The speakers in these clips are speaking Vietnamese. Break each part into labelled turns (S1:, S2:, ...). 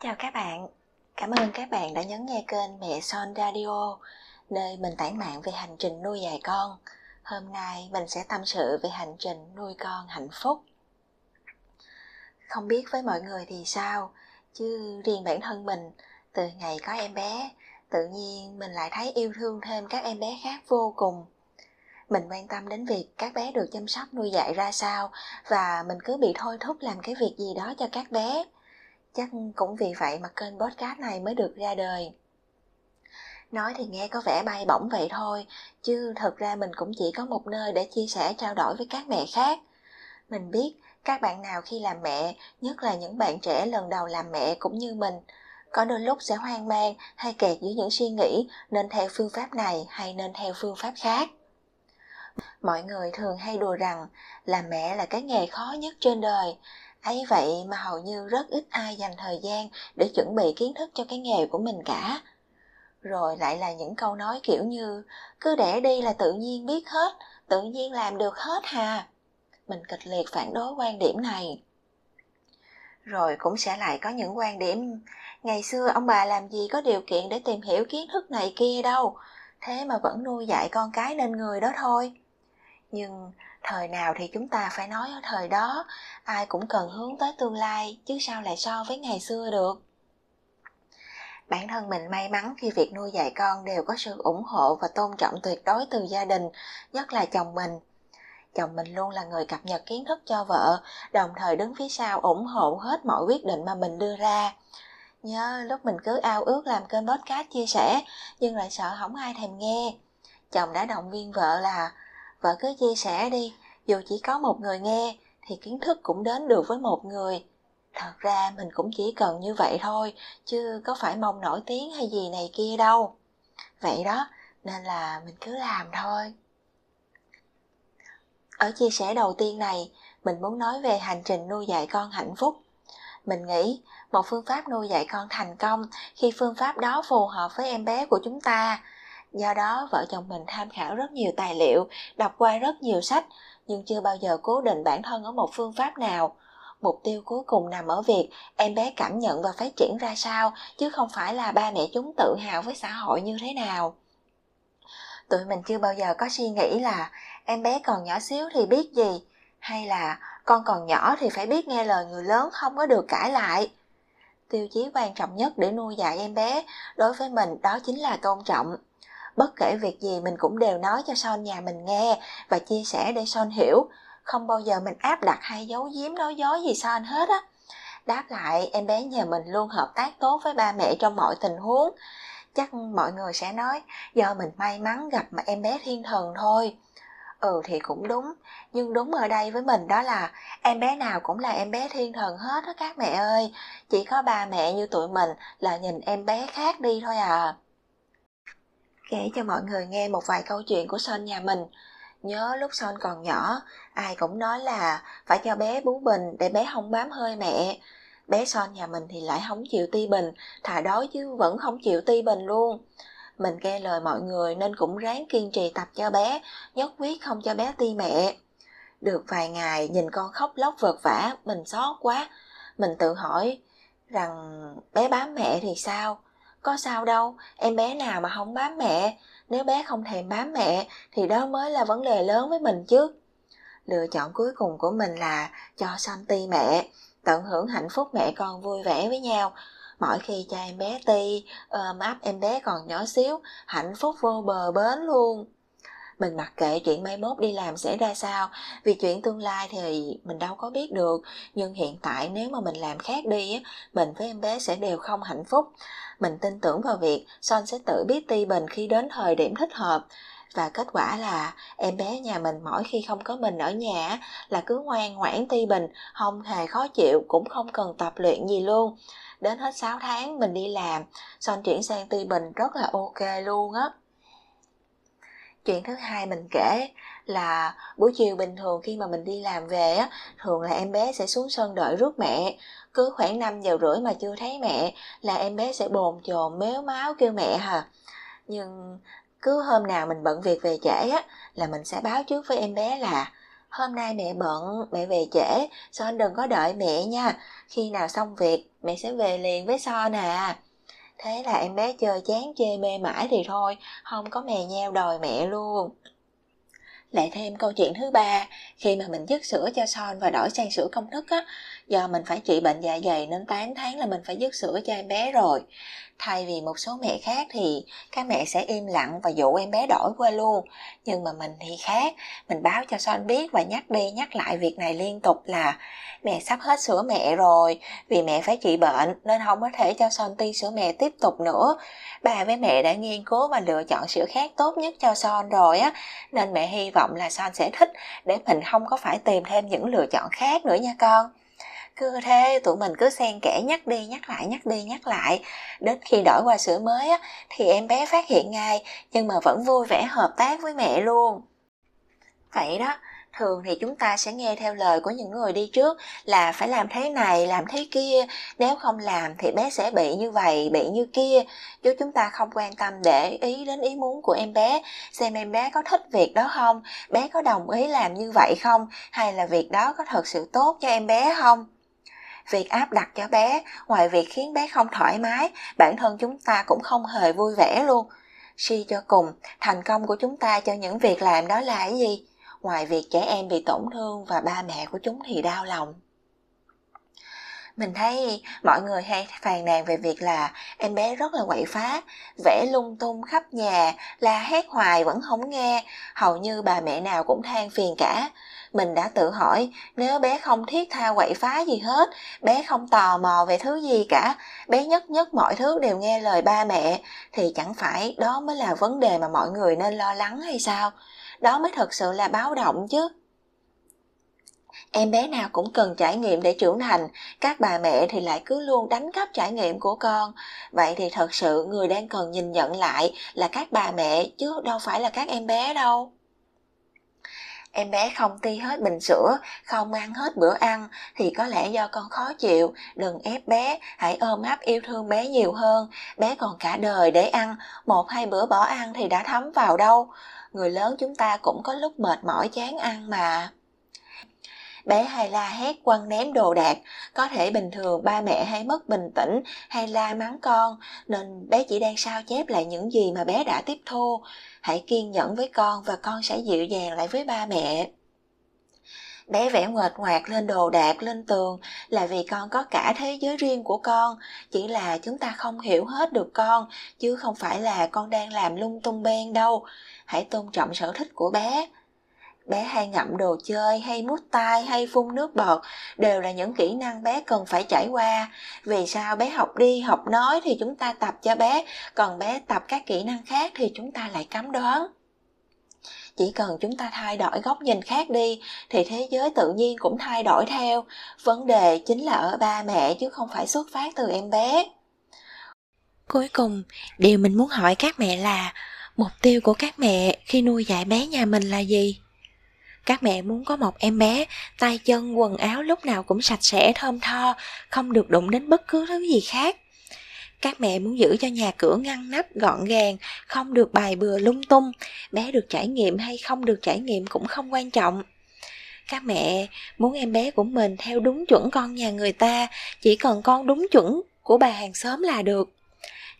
S1: Chào các bạn, cảm ơn các bạn đã nhấn nghe kênh Mẹ Son Radio, nơi mình tản mạn về hành trình nuôi dạy con. Hôm nay mình sẽ tâm sự về hành trình nuôi con hạnh phúc. Không biết với mọi người thì sao, chứ riêng bản thân mình, từ ngày có em bé, tự nhiên mình lại thấy yêu thương thêm các em bé khác vô cùng. Mình quan tâm đến việc các bé được chăm sóc nuôi dạy ra sao và mình cứ bị thôi thúc làm cái việc gì đó cho các bé chắc cũng vì vậy mà kênh podcast này mới được ra đời. Nói thì nghe có vẻ bay bổng vậy thôi, chứ thật ra mình cũng chỉ có một nơi để chia sẻ trao đổi với các mẹ khác. Mình biết các bạn nào khi làm mẹ, nhất là những bạn trẻ lần đầu làm mẹ cũng như mình, có đôi lúc sẽ hoang mang hay kẹt giữa những suy nghĩ nên theo phương pháp này hay nên theo phương pháp khác. Mọi người thường hay đùa rằng làm mẹ là cái nghề khó nhất trên đời ấy vậy mà hầu như rất ít ai dành thời gian để chuẩn bị kiến thức cho cái nghề của mình cả. Rồi lại là những câu nói kiểu như, cứ để đi là tự nhiên biết hết, tự nhiên làm được hết hà. Mình kịch liệt phản đối quan điểm này. Rồi cũng sẽ lại có những quan điểm, ngày xưa ông bà làm gì có điều kiện để tìm hiểu kiến thức này kia đâu, thế mà vẫn nuôi dạy con cái nên người đó thôi. Nhưng thời nào thì chúng ta phải nói ở thời đó, ai cũng cần hướng tới tương lai, chứ sao lại so với ngày xưa được? Bản thân mình may mắn khi việc nuôi dạy con đều có sự ủng hộ và tôn trọng tuyệt đối từ gia đình, nhất là chồng mình. Chồng mình luôn là người cập nhật kiến thức cho vợ, đồng thời đứng phía sau ủng hộ hết mọi quyết định mà mình đưa ra. Nhớ, lúc mình cứ ao ước làm kênh podcast chia sẻ, nhưng lại sợ không ai thèm nghe. Chồng đã động viên vợ là vợ cứ chia sẻ đi, dù chỉ có một người nghe, thì kiến thức cũng đến được với một người. Thật ra mình cũng chỉ cần như vậy thôi, chứ có phải mong nổi tiếng hay gì này kia đâu. Vậy đó, nên là mình cứ làm thôi. Ở chia sẻ đầu tiên này, mình muốn nói về hành trình nuôi dạy con hạnh phúc. Mình nghĩ một phương pháp nuôi dạy con thành công khi phương pháp đó phù hợp với em bé của chúng ta do đó, vợ chồng mình tham khảo rất nhiều tài liệu, đọc qua rất nhiều sách, nhưng chưa bao giờ cố định bản thân ở một phương pháp nào. Mục tiêu cuối cùng nằm ở việc em bé cảm nhận và phát triển ra sao, chứ không phải là ba mẹ chúng tự hào với xã hội như thế nào. Tụi mình chưa bao giờ có suy nghĩ là em bé còn nhỏ xíu thì biết gì, hay là con còn nhỏ thì phải biết nghe lời người lớn không có được cãi lại. Tiêu chí quan trọng nhất để nuôi dạy em bé đối với mình đó chính là tôn trọng bất kể việc gì mình cũng đều nói cho son nhà mình nghe và chia sẻ để son hiểu. Không bao giờ mình áp đặt hay giấu giếm nói dối gì son hết á. Đáp lại, em bé nhà mình luôn hợp tác tốt với ba mẹ trong mọi tình huống. Chắc mọi người sẽ nói, do mình may mắn gặp mà em bé thiên thần thôi. Ừ thì cũng đúng. Nhưng đúng ở đây với mình đó là, em bé nào cũng là em bé thiên thần hết đó các mẹ ơi. Chỉ có ba mẹ như tụi mình là nhìn em bé khác đi thôi à kể cho mọi người nghe một vài câu chuyện của son nhà mình. Nhớ lúc son còn nhỏ, ai cũng nói là phải cho bé bú bình để bé không bám hơi mẹ. Bé son nhà mình thì lại không chịu ti bình, thà đói chứ vẫn không chịu ti bình luôn. Mình nghe lời mọi người nên cũng ráng kiên trì tập cho bé, nhất quyết không cho bé ti mẹ. Được vài ngày, nhìn con khóc lóc vật vả mình xót quá. Mình tự hỏi rằng, bé bám mẹ thì sao? Có sao đâu, em bé nào mà không bám mẹ? Nếu bé không thèm bám mẹ, thì đó mới là vấn đề lớn với mình chứ. Lựa chọn cuối cùng của mình là cho son ti mẹ, tận hưởng hạnh phúc mẹ con vui vẻ với nhau. Mỗi khi cho em bé ti, ôm ấp em bé còn nhỏ xíu, hạnh phúc vô bờ bến luôn mình mặc kệ chuyện mai mốt đi làm sẽ ra sao, vì chuyện tương lai thì mình đâu có biết được. Nhưng hiện tại nếu mà mình làm khác đi mình với em bé sẽ đều không hạnh phúc. Mình tin tưởng vào việc son sẽ tự biết ti bình khi đến thời điểm thích hợp. Và kết quả là em bé nhà mình mỗi khi không có mình ở nhà là cứ ngoan ngoãn ti bình, không hề khó chịu, cũng không cần tập luyện gì luôn. Đến hết 6 tháng mình đi làm, son chuyển sang ti bình rất là ok luôn á chuyện thứ hai mình kể là buổi chiều bình thường khi mà mình đi làm về á thường là em bé sẽ xuống sân đợi rước mẹ. Cứ khoảng 5 giờ rưỡi mà chưa thấy mẹ là em bé sẽ bồn chồn méo máu kêu mẹ hả nhưng cứ hôm nào mình bận việc về trễ á là mình sẽ báo trước với em bé là hôm nay mẹ bận, mẹ về trễ, Son đừng có đợi mẹ nha, khi nào xong việc mẹ sẽ về liền với Son à. Thế là em bé chơi chán chê mê mãi thì thôi, không có mè nheo đòi mẹ luôn. Lại thêm câu chuyện thứ ba, khi mà mình dứt sữa cho Son và đổi sang sữa công thức á, do mình phải trị bệnh dạ dày nên 8 tháng là mình phải dứt sữa cho em bé rồi thay vì một số mẹ khác thì các mẹ sẽ im lặng và dụ em bé đổi qua luôn. Nhưng mà mình thì khác, mình báo cho son biết và nhắc đi, nhắc lại việc này liên tục là mẹ sắp hết sữa mẹ rồi, vì mẹ phải trị bệnh nên không có thể cho son ti sữa mẹ tiếp tục nữa. Bà với mẹ đã nghiên cứu và lựa chọn sữa khác tốt nhất cho son rồi á, nên mẹ hy vọng là son sẽ thích để mình không có phải tìm thêm những lựa chọn khác nữa nha con cứ thế tụi mình cứ xen kẽ nhắc đi nhắc lại nhắc đi nhắc lại. Đến khi đổi qua sữa mới á, thì em bé phát hiện ngay nhưng mà vẫn vui vẻ hợp tác với mẹ luôn. Vậy đó thường thì chúng ta sẽ nghe theo lời của những người đi trước là phải làm thế này làm thế kia. Nếu không làm thì bé sẽ bị như vậy bị như kia. Chứ chúng ta không quan tâm để ý đến ý muốn của em bé xem em bé có thích việc đó không bé có đồng ý làm như vậy không hay là việc đó có thật sự tốt cho em bé không việc áp đặt cho bé, ngoài việc khiến bé không thoải mái, bản thân chúng ta cũng không hề vui vẻ luôn. Suy cho cùng, thành công của chúng ta cho những việc làm đó là cái gì? Ngoài việc trẻ em bị tổn thương và ba mẹ của chúng thì đau lòng mình thấy mọi người hay phàn nàn về việc là em bé rất là quậy phá vẽ lung tung khắp nhà, la hét hoài vẫn không nghe. Hầu như bà mẹ nào cũng than phiền cả. Mình đã tự hỏi, nếu bé không thiết tha quậy phá gì hết, bé không tò mò về thứ gì cả, bé nhất nhất mọi thứ đều nghe lời ba mẹ, thì chẳng phải đó mới là vấn đề mà mọi người nên lo lắng hay sao? Đó mới thật sự là báo động chứ em bé nào cũng cần trải nghiệm để trưởng thành, các bà mẹ thì lại cứ luôn đánh cắp trải nghiệm của con. Vậy thì thật sự người đang cần nhìn nhận lại là các bà mẹ chứ đâu phải là các em bé đâu. Em bé không ti hết bình sữa, không ăn hết bữa ăn thì có lẽ do con khó chịu. Đừng ép bé, hãy ôm ấp yêu thương bé nhiều hơn. Bé còn cả đời để ăn, một hai bữa bỏ ăn thì đã thấm vào đâu. Người lớn chúng ta cũng có lúc mệt mỏi chán ăn mà bé hay la hét quăng ném đồ đạc, có thể bình thường ba mẹ hay mất bình tĩnh hay la mắng con, nên bé chỉ đang sao chép lại những gì mà bé đã tiếp thu. Hãy kiên nhẫn với con và con sẽ dịu dàng lại với ba mẹ. Bé vẽ nguệch ngoạc lên đồ đạc lên tường là vì con có cả thế giới riêng của con, chỉ là chúng ta không hiểu hết được con, chứ không phải là con đang làm lung tung beng đâu. Hãy tôn trọng sở thích của bé bé hay ngậm đồ chơi hay mút tay, hay phun nước bọt đều là những kỹ năng bé cần phải trải qua. Vì sao bé học đi học nói thì chúng ta tập cho bé còn bé tập các kỹ năng khác thì chúng ta lại cấm đoán. Chỉ cần chúng ta thay đổi góc nhìn khác đi thì thế giới tự nhiên cũng thay đổi theo. Vấn đề chính là ở ba mẹ chứ không phải xuất phát từ em bé. Cuối cùng điều mình muốn hỏi các mẹ là mục tiêu của các mẹ khi nuôi dạy bé nhà mình là gì? Các mẹ muốn có một em bé, tay chân, quần áo lúc nào cũng sạch sẽ, thơm tho, không được đụng đến bất cứ thứ gì khác. Các mẹ muốn giữ cho nhà cửa ngăn nắp, gọn gàng, không được bài bừa lung tung. Bé được trải nghiệm hay không được trải nghiệm cũng không quan trọng. Các mẹ muốn em bé của mình theo đúng chuẩn con nhà người ta, chỉ cần con đúng chuẩn của bà hàng xóm là được.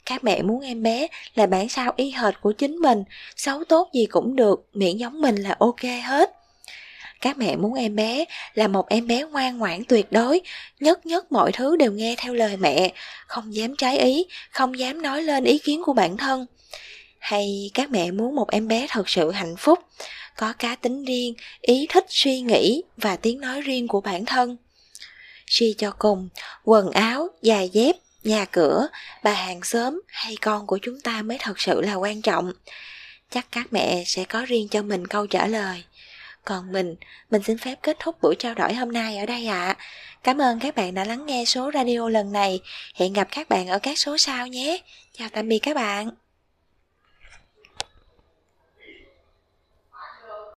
S1: Các mẹ muốn em bé là bản sao y hệt của chính mình, xấu tốt gì cũng được miễn giống mình là ok hết các mẹ muốn em bé là một em bé ngoan ngoãn tuyệt đối, nhất nhất mọi thứ đều nghe theo lời mẹ, không dám trái ý, không dám nói lên ý kiến của bản thân. Hay các mẹ muốn một em bé thật sự hạnh phúc, có cá tính riêng, ý thích suy nghĩ và tiếng nói riêng của bản thân. Suy cho cùng, quần áo, giày dép, nhà cửa, bà hàng xóm hay con của chúng ta mới thật sự là quan trọng. Chắc các mẹ sẽ có riêng cho mình câu trả lời còn mình, mình xin phép kết thúc buổi trao đổi hôm nay ở đây ạ. À. Cảm ơn các bạn đã lắng nghe số radio lần này. Hẹn gặp các bạn ở các số sau nhé. Chào tạm biệt các bạn.